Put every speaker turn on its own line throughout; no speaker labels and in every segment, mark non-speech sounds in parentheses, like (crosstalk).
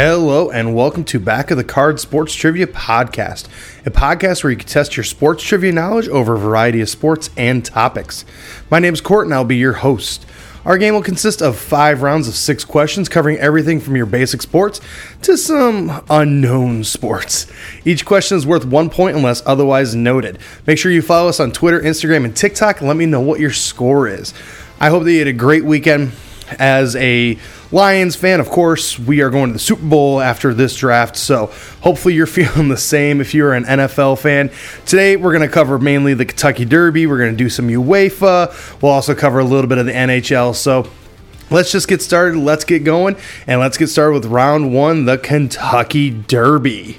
Hello, and welcome to Back of the Card Sports Trivia Podcast, a podcast where you can test your sports trivia knowledge over a variety of sports and topics. My name is Court, and I'll be your host. Our game will consist of five rounds of six questions covering everything from your basic sports to some unknown sports. Each question is worth one point unless otherwise noted. Make sure you follow us on Twitter, Instagram, and TikTok and let me know what your score is. I hope that you had a great weekend. As a Lions fan, of course, we are going to the Super Bowl after this draft, so hopefully you're (laughs) feeling the same if you're an NFL fan. Today, we're going to cover mainly the Kentucky Derby. We're going to do some UEFA. We'll also cover a little bit of the NHL. So let's just get started. Let's get going, and let's get started with round one the Kentucky Derby.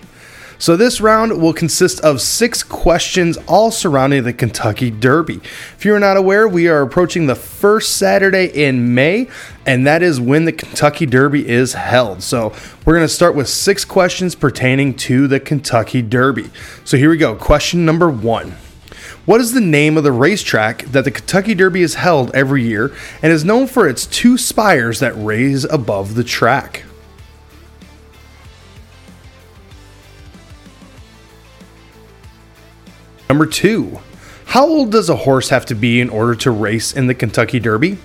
So, this round will consist of six questions, all surrounding the Kentucky Derby. If you're not aware, we are approaching the first Saturday in May, and that is when the Kentucky Derby is held. So, we're going to start with six questions pertaining to the Kentucky Derby. So, here we go. Question number one. What is the name of the racetrack that the Kentucky Derby is held every year and is known for its two spires that raise above the track? Number two, how old does a horse have to be in order to race in the Kentucky Derby?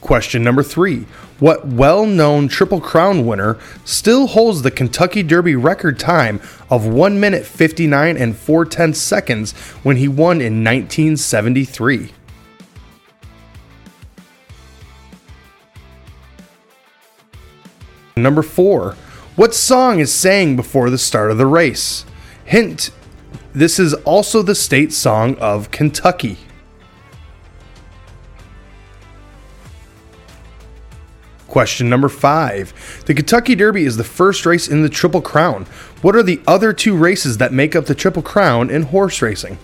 Question number three What well known Triple Crown winner still holds the Kentucky Derby record time of 1 minute 59 and 4 tenths seconds when he won in 1973? Number four, what song is sang before the start of the race? Hint, this is also the state song of Kentucky. Question number five. The Kentucky Derby is the first race in the Triple Crown. What are the other two races that make up the Triple Crown in horse racing?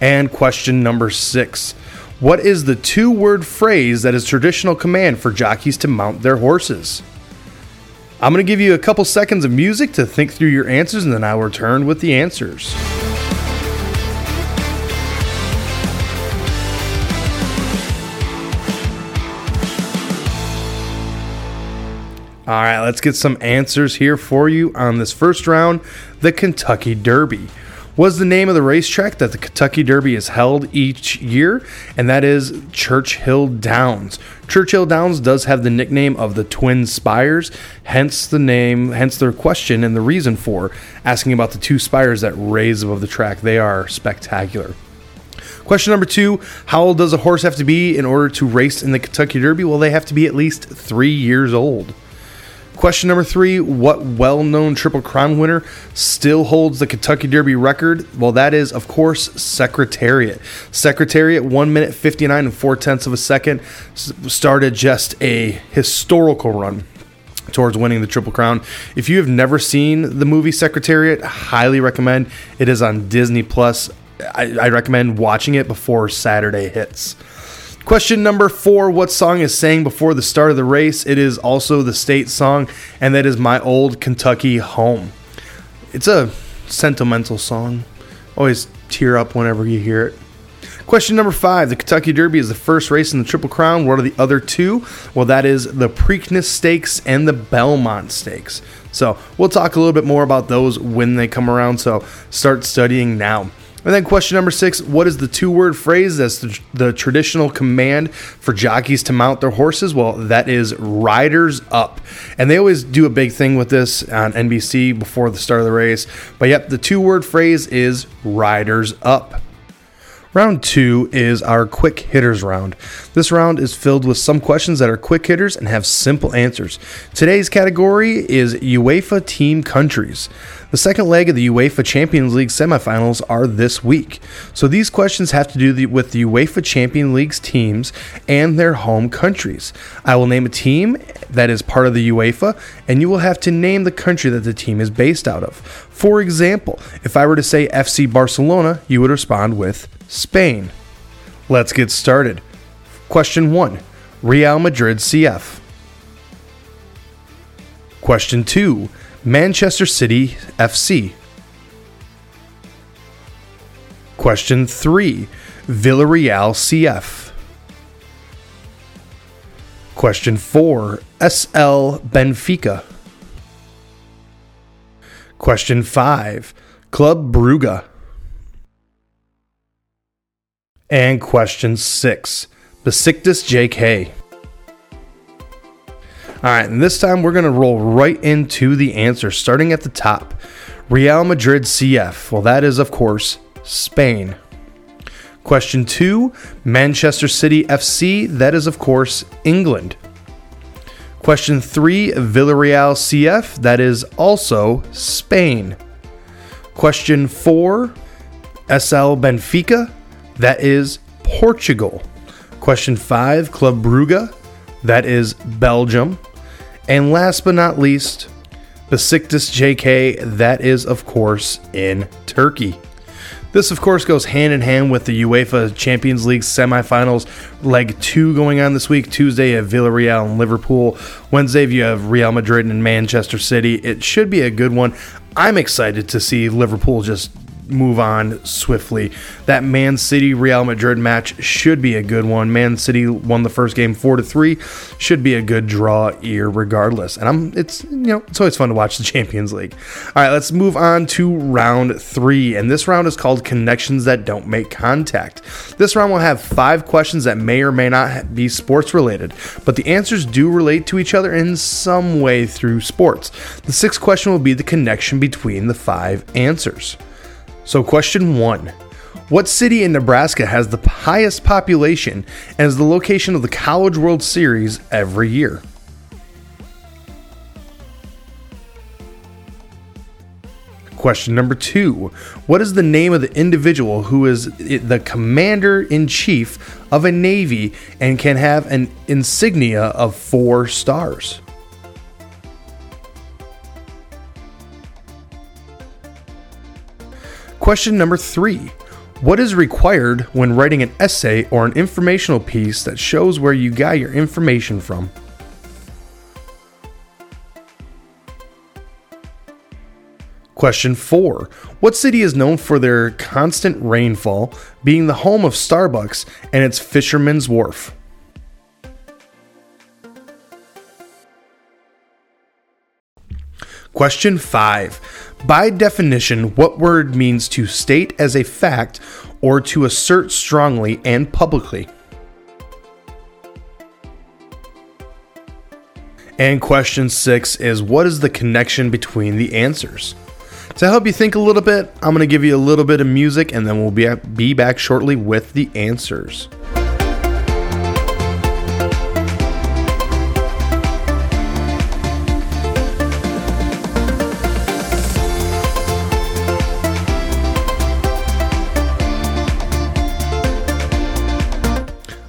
And question number six. What is the two word phrase that is traditional command for jockeys to mount their horses? I'm going to give you a couple seconds of music to think through your answers and then I'll return with the answers. All right, let's get some answers here for you on this first round the Kentucky Derby was the name of the racetrack that the Kentucky Derby is held each year, and that is Churchill Downs. Churchill Downs does have the nickname of the Twin Spires, hence the name, hence their question and the reason for asking about the two spires that raise above the track. They are spectacular. Question number two How old does a horse have to be in order to race in the Kentucky Derby? Well, they have to be at least three years old. Question number three What well known Triple Crown winner still holds the Kentucky Derby record? Well, that is, of course, Secretariat. Secretariat, 1 minute 59 and 4 tenths of a second, started just a historical run towards winning the Triple Crown. If you have never seen the movie Secretariat, highly recommend. It is on Disney Plus. I, I recommend watching it before Saturday hits. Question number four What song is sang before the start of the race? It is also the state song, and that is My Old Kentucky Home. It's a sentimental song. Always tear up whenever you hear it. Question number five The Kentucky Derby is the first race in the Triple Crown. What are the other two? Well, that is the Preakness Stakes and the Belmont Stakes. So we'll talk a little bit more about those when they come around. So start studying now. And then question number six What is the two word phrase that's the, the, traditional command for jockeys to mount their horses? Well, that is riders up. And they always do a big thing with this on NBC before the start of the race. But yep, the two word phrase is riders up. Round two is our quick hitters round. This round is filled with some questions that are quick hitters and have simple answers. Today's category is UEFA team countries. The second leg of the UEFA Champions League semifinals are this week. So these questions have to do with the UEFA Champions League's teams and their home countries. I will name a team that is part of the UEFA, and you will have to name the country that the team is based out of. For example, if I were to say FC Barcelona, you would respond with Spain. Let's get started. Question 1 Real Madrid CF. Question 2 Manchester City FC. Question 3 Villarreal CF. Question 4 SL Benfica. Question 5 Club Brugge. And question 6 Besiktas JK. All right, and this time we're going to roll right into the answer, starting at the top. Real Madrid CF. Well, that is, of course, Spain. Question two Manchester City FC. That is, of course, England. Question three Villarreal CF. That is also Spain. Question four SL Benfica. That is Portugal. Question five Club Brugge. That is Belgium. And last but not least, Besiktas JK. That is, of course, in Turkey. This, of course, goes hand in hand with the UEFA Champions League semifinals, leg two going on this week. Tuesday, you have Villarreal and Liverpool. Wednesday, you have Real Madrid and Manchester City. It should be a good one. I'm excited to see Liverpool just move on swiftly. That Man City Real Madrid match should be a good one. Man City won the first game 4 to 3. Should be a good draw here regardless. And I'm it's you know, it's always fun to watch the (laughs) Champions League. All right, let's move on to round 3. And this round is called connections that don't make contact. This round will have 5 questions that may or may not be sports related, but the answers do relate to each other in some way through sports. The sixth question will be the connection between the 5 answers. So, question one What city in Nebraska has the highest population and is the location of the College World Series every year? Question number two What is the name of the individual who is the commander in chief of a Navy and can have an insignia of four stars? Question number three What is required when writing an essay or an informational piece that shows where you got your information from? Question 4. What city is known for their constant rainfall, being the home of Starbucks and its Fisherman's Wharf? Question 5. By definition, what word means to state as a fact or to assert strongly and publicly? And question six is what is the connection between the answers? To help you think a little bit, I'm going to give you a little bit of music and then we'll be, be back shortly with the answers.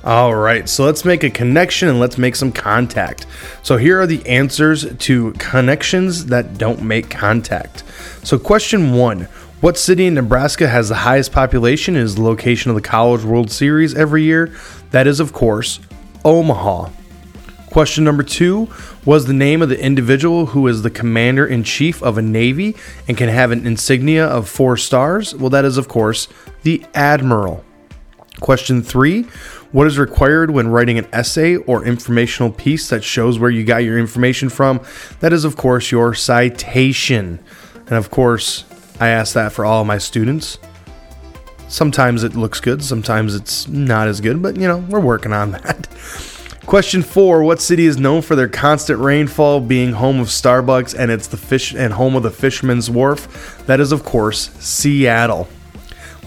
All right, so let's make a connection and let's make some contact. So here are the answers to connections that don't make contact. So, question one What city in Nebraska has the highest population and is the location of the College World Series every year? That is, of course, Omaha. Question number two was the name of the individual who is the commander in chief of a navy and can have an insignia of four stars? Well, that is, of course, the admiral. Question three what is required when writing an essay or informational piece that shows where you got your information from? That is, of course, your citation. And of course, I ask that for all my students. Sometimes it looks good, sometimes it's not as good, but you know, we're working on (laughs) that. Question four: What city is known for their constant rainfall, being home of Starbucks and it's the fish and home of the Fisherman's Wharf? That is, of course, Seattle.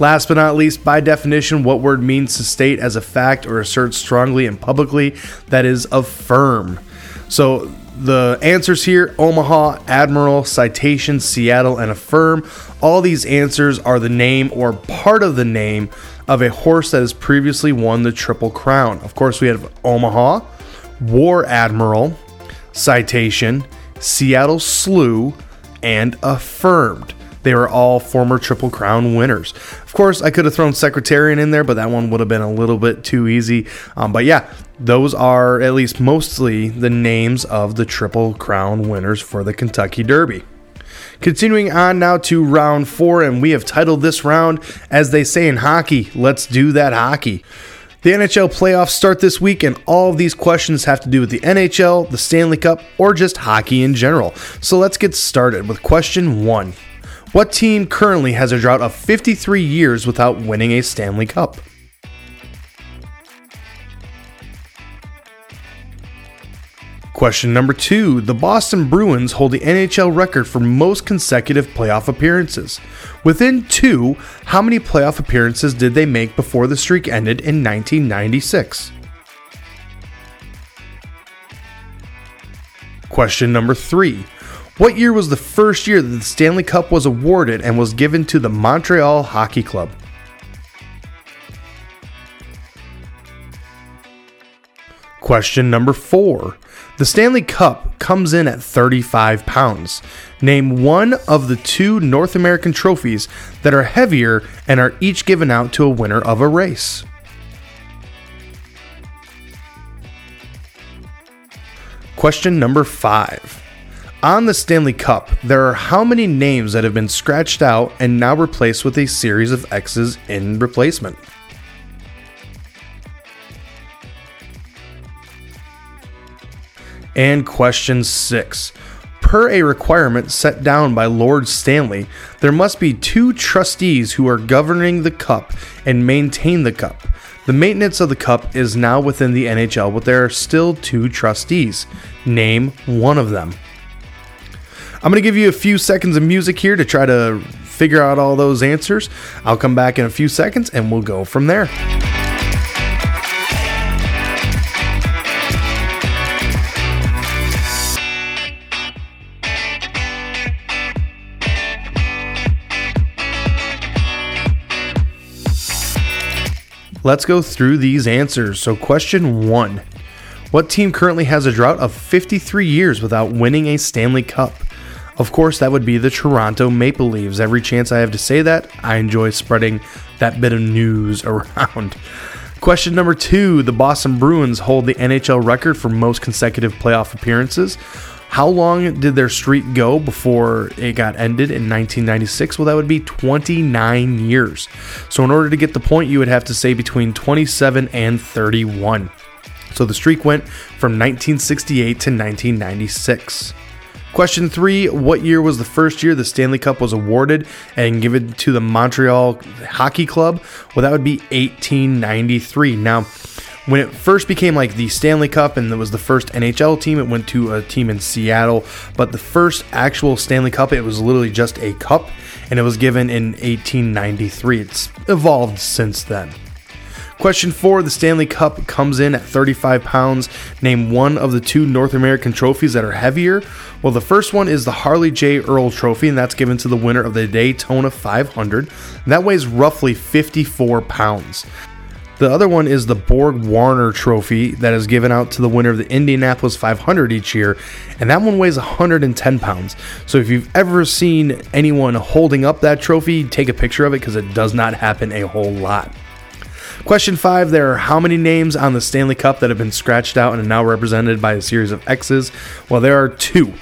Last but not least, by definition, what word means to state as a fact or assert strongly and publicly? That is affirm. So the answers here Omaha, Admiral, Citation, Seattle, and Affirm. All these answers are the name or part of the name of a horse that has previously won the Triple Crown. Of course, we have Omaha, War Admiral, Citation, Seattle Slew, and Affirmed. They were all former Triple Crown winners. Of course, I could have thrown Secretariat in there, but that one would have been a little bit too easy. Um, but yeah, those are at least mostly the names of the Triple Crown winners for the Kentucky Derby. Continuing on now to round four, and we have titled this round, as they say in hockey, let's do that hockey. The NHL playoffs start this week, and all of these questions have to do with the NHL, the Stanley Cup, or just hockey in general. So let's get started with question one What team currently has a drought of 53 years without winning a Stanley Cup? Question number two The Boston Bruins hold the NHL record for most consecutive playoff appearances. Within two, how many playoff appearances did they make before the streak ended in 1996? Question number three What year was the first year that the Stanley Cup was awarded and was given to the Montreal Hockey Club? Question number four. The Stanley Cup comes in at 35 pounds. Name one of the two North American trophies that are heavier and are each given out to a winner of a race. Question number five. On the Stanley Cup, there are how many names that have been scratched out and now replaced with a series of X's in replacement? And question six. Per a requirement set down by Lord Stanley, there must be two trustees who are governing the cup and maintain the cup. The maintenance of the cup is now within the NHL, but there are still two trustees. Name one of them. I'm going to give you a few seconds of music here to try to figure out all those answers. I'll come back in a few seconds and we'll go from there. Let's go through these answers. So, question one What team currently has a drought of 53 years without winning a Stanley Cup? Of course, that would be the Toronto Maple Leafs. Every chance I have to say that, I enjoy spreading that bit of news (laughs) around. Question number two The Boston Bruins hold the NHL record for most consecutive playoff appearances. How long did their streak go before it got ended in 1996? Well, that would be 29 years. So, in order to get the point, you would have to say between 27 and 31. So, the streak went from 1968 to 1996. Question three What year was the first year the Stanley Cup was awarded and given to the Montreal Hockey Club? Well, that would be 1893. Now, when it first became like the Stanley Cup and it was the first NHL team, it went to a team in Seattle. But the first actual Stanley Cup, it was literally just a cup and it was given in 1893. It's evolved since then. Question four The Stanley Cup comes in at 35 pounds. Name one of the two North American trophies that are heavier. Well, the first one is the Harley J. Earl Trophy, and that's given to the winner of the Daytona 500. That weighs roughly 54 pounds. The other one is the Borg Warner Trophy that is given out to the winner of the Indianapolis 500 each year, and that one weighs 110 pounds. So if you've ever seen anyone holding up that trophy, take a picture of it because it does not happen a whole lot. Question five There are how many names on the Stanley Cup that have been scratched out and are now represented by a series of X's? Well, there are two.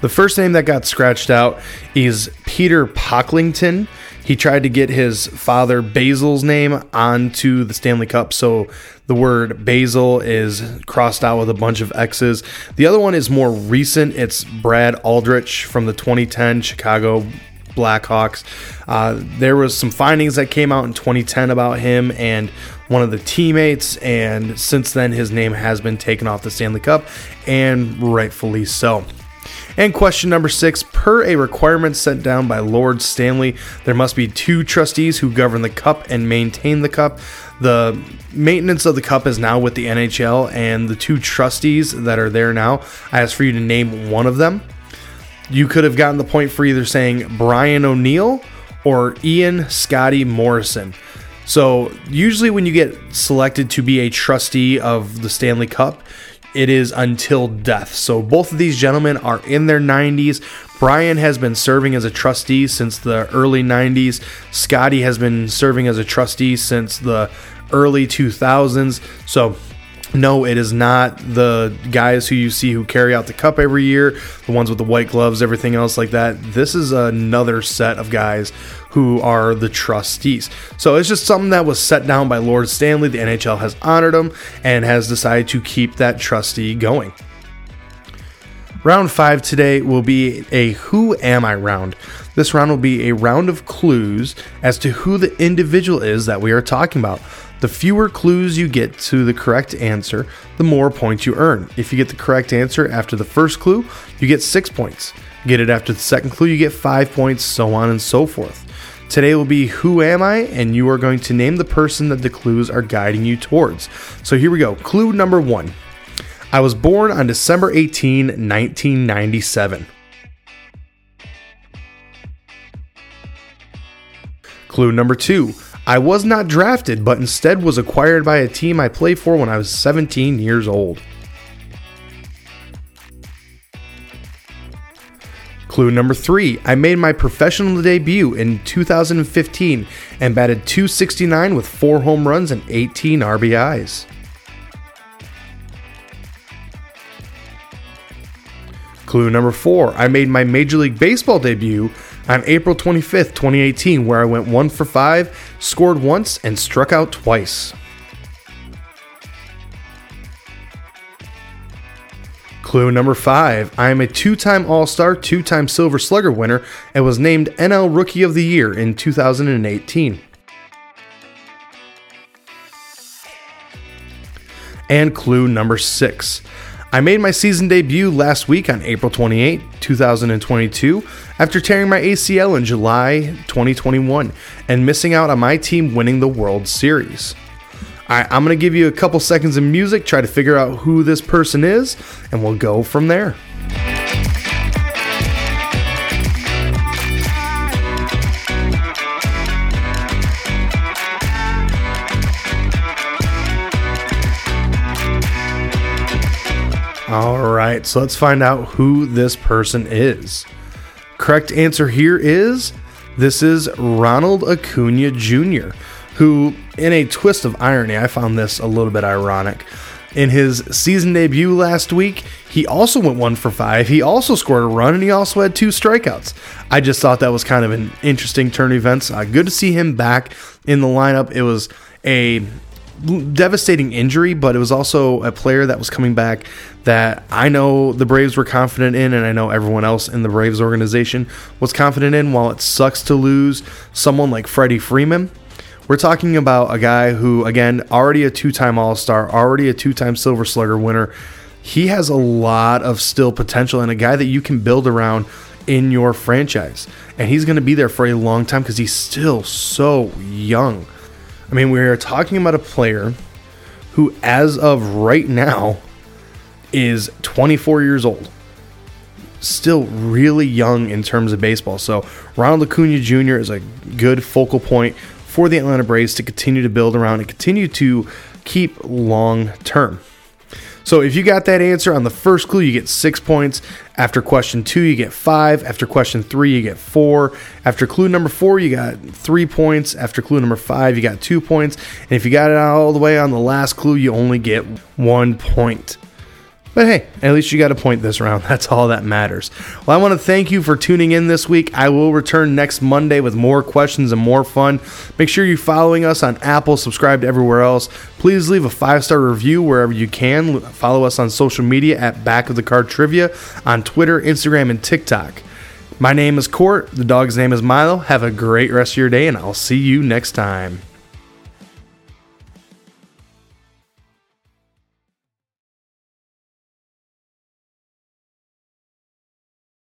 The first name that got scratched out is Peter Pocklington. He tried to get his father Basil's name onto the Stanley Cup, so the word Basil is crossed out with a bunch of X's. The other one is more recent. It's Brad Aldrich from the 2010 Chicago Blackhawks. Uh, there was some findings that came out in 2010 about him and one of the teammates, and since then his name has been taken off the Stanley Cup, and rightfully so. And question number six Per a requirement sent down by Lord Stanley, there must be two trustees who govern the cup and maintain the cup. The maintenance of the cup is now with the NHL, and the two trustees that are there now, I ask for you to name one of them. You could have gotten the point for either saying Brian O'Neill or Ian Scotty Morrison. So, usually, when you get selected to be a trustee of the Stanley Cup, it is until death. So both of these gentlemen are in their 90s. Brian has been serving as a trustee since the early 90s. Scotty has been serving as a trustee since the early 2000s. So No, it is not the guys who you see who carry out the cup every year, the ones with the white gloves, everything else like that. This is another set of guys who are the trustees. So it's just something that was set down by Lord Stanley. The NHL has honored them and has decided to keep that trustee going. Round five today will be a Who Am I round. This round will be a round of clues as to who the individual is that we are talking about. The fewer clues you get to the correct answer, the more points you earn. If you get the correct answer after the first clue, you get six points. Get it after the second clue, you get five points, so on and so forth. Today will be Who Am I? And you are going to name the person that the clues are guiding you towards. So here we go. Clue number one I was born on December 18, 1997. Clue number two I was not drafted, but instead was acquired by a team I played for when I was 17 years old. Clue number three I made my professional debut in 2015 and batted 269 with four home runs and 18 RBIs. Clue number four I made my Major League Baseball debut on April 25th, 2018, where I went one for five, scored once, and struck out twice. Clue number five I am a two time All Star, two time Silver Slugger winner, and was named NL Rookie of the Year in 2018. And clue number six I made my season debut last week on April 28, 2022, after tearing my ACL in July 2021 and missing out on my team winning the World Series. Right, I'm going to give you a couple seconds of music, try to figure out who this person is, and we'll go from there. Right, so let's find out who this person is. Correct answer here is this is Ronald Acuna Jr., who, in a twist of irony, I found this a little bit ironic. In his season debut last week, he also went one for five. He also scored a run and he also had two strikeouts. I just thought that was kind of an interesting turn of events. Uh, good to see him back in the lineup. It was a devastating injury, but it was also a player that was coming back that I know the Braves were confident in, and I know everyone else in the Braves organization was confident in. While it sucks to lose someone like Freddie Freeman, we're talking about a guy who, again, already a two time All Star, already a two time Silver Slugger winner. He has a lot of still potential and a guy that you can build around in your franchise. And he's going to be there for a long time because he's still so young. I mean, we are talking about a player who, as of right now, is 24 years old. Still really young in terms of baseball. So, Ronald Acuna Jr. is a good focal point for the Atlanta Braves to continue to build around and continue to keep long term. So if you got that answer on the first clue, you get six points. After question two, you get five. After question three, you get four. After clue number four, you got three points. After clue number five, you got two points. And if you got it all the way on the last clue, you only get one point. But hey, at least you got a point this round. (laughs) That's all that matters. Well, I want to thank you for tuning in this week. I will return next Monday with more questions and more fun. Make sure you're following us on Apple, subscribe to everywhere else. Please leave a five star review wherever you can. Follow us on social media at Back of the Card Trivia on Twitter, Instagram, and TikTok. My name is Court. The dog's name is Milo. Have a great rest of your day, and I'll see you next time.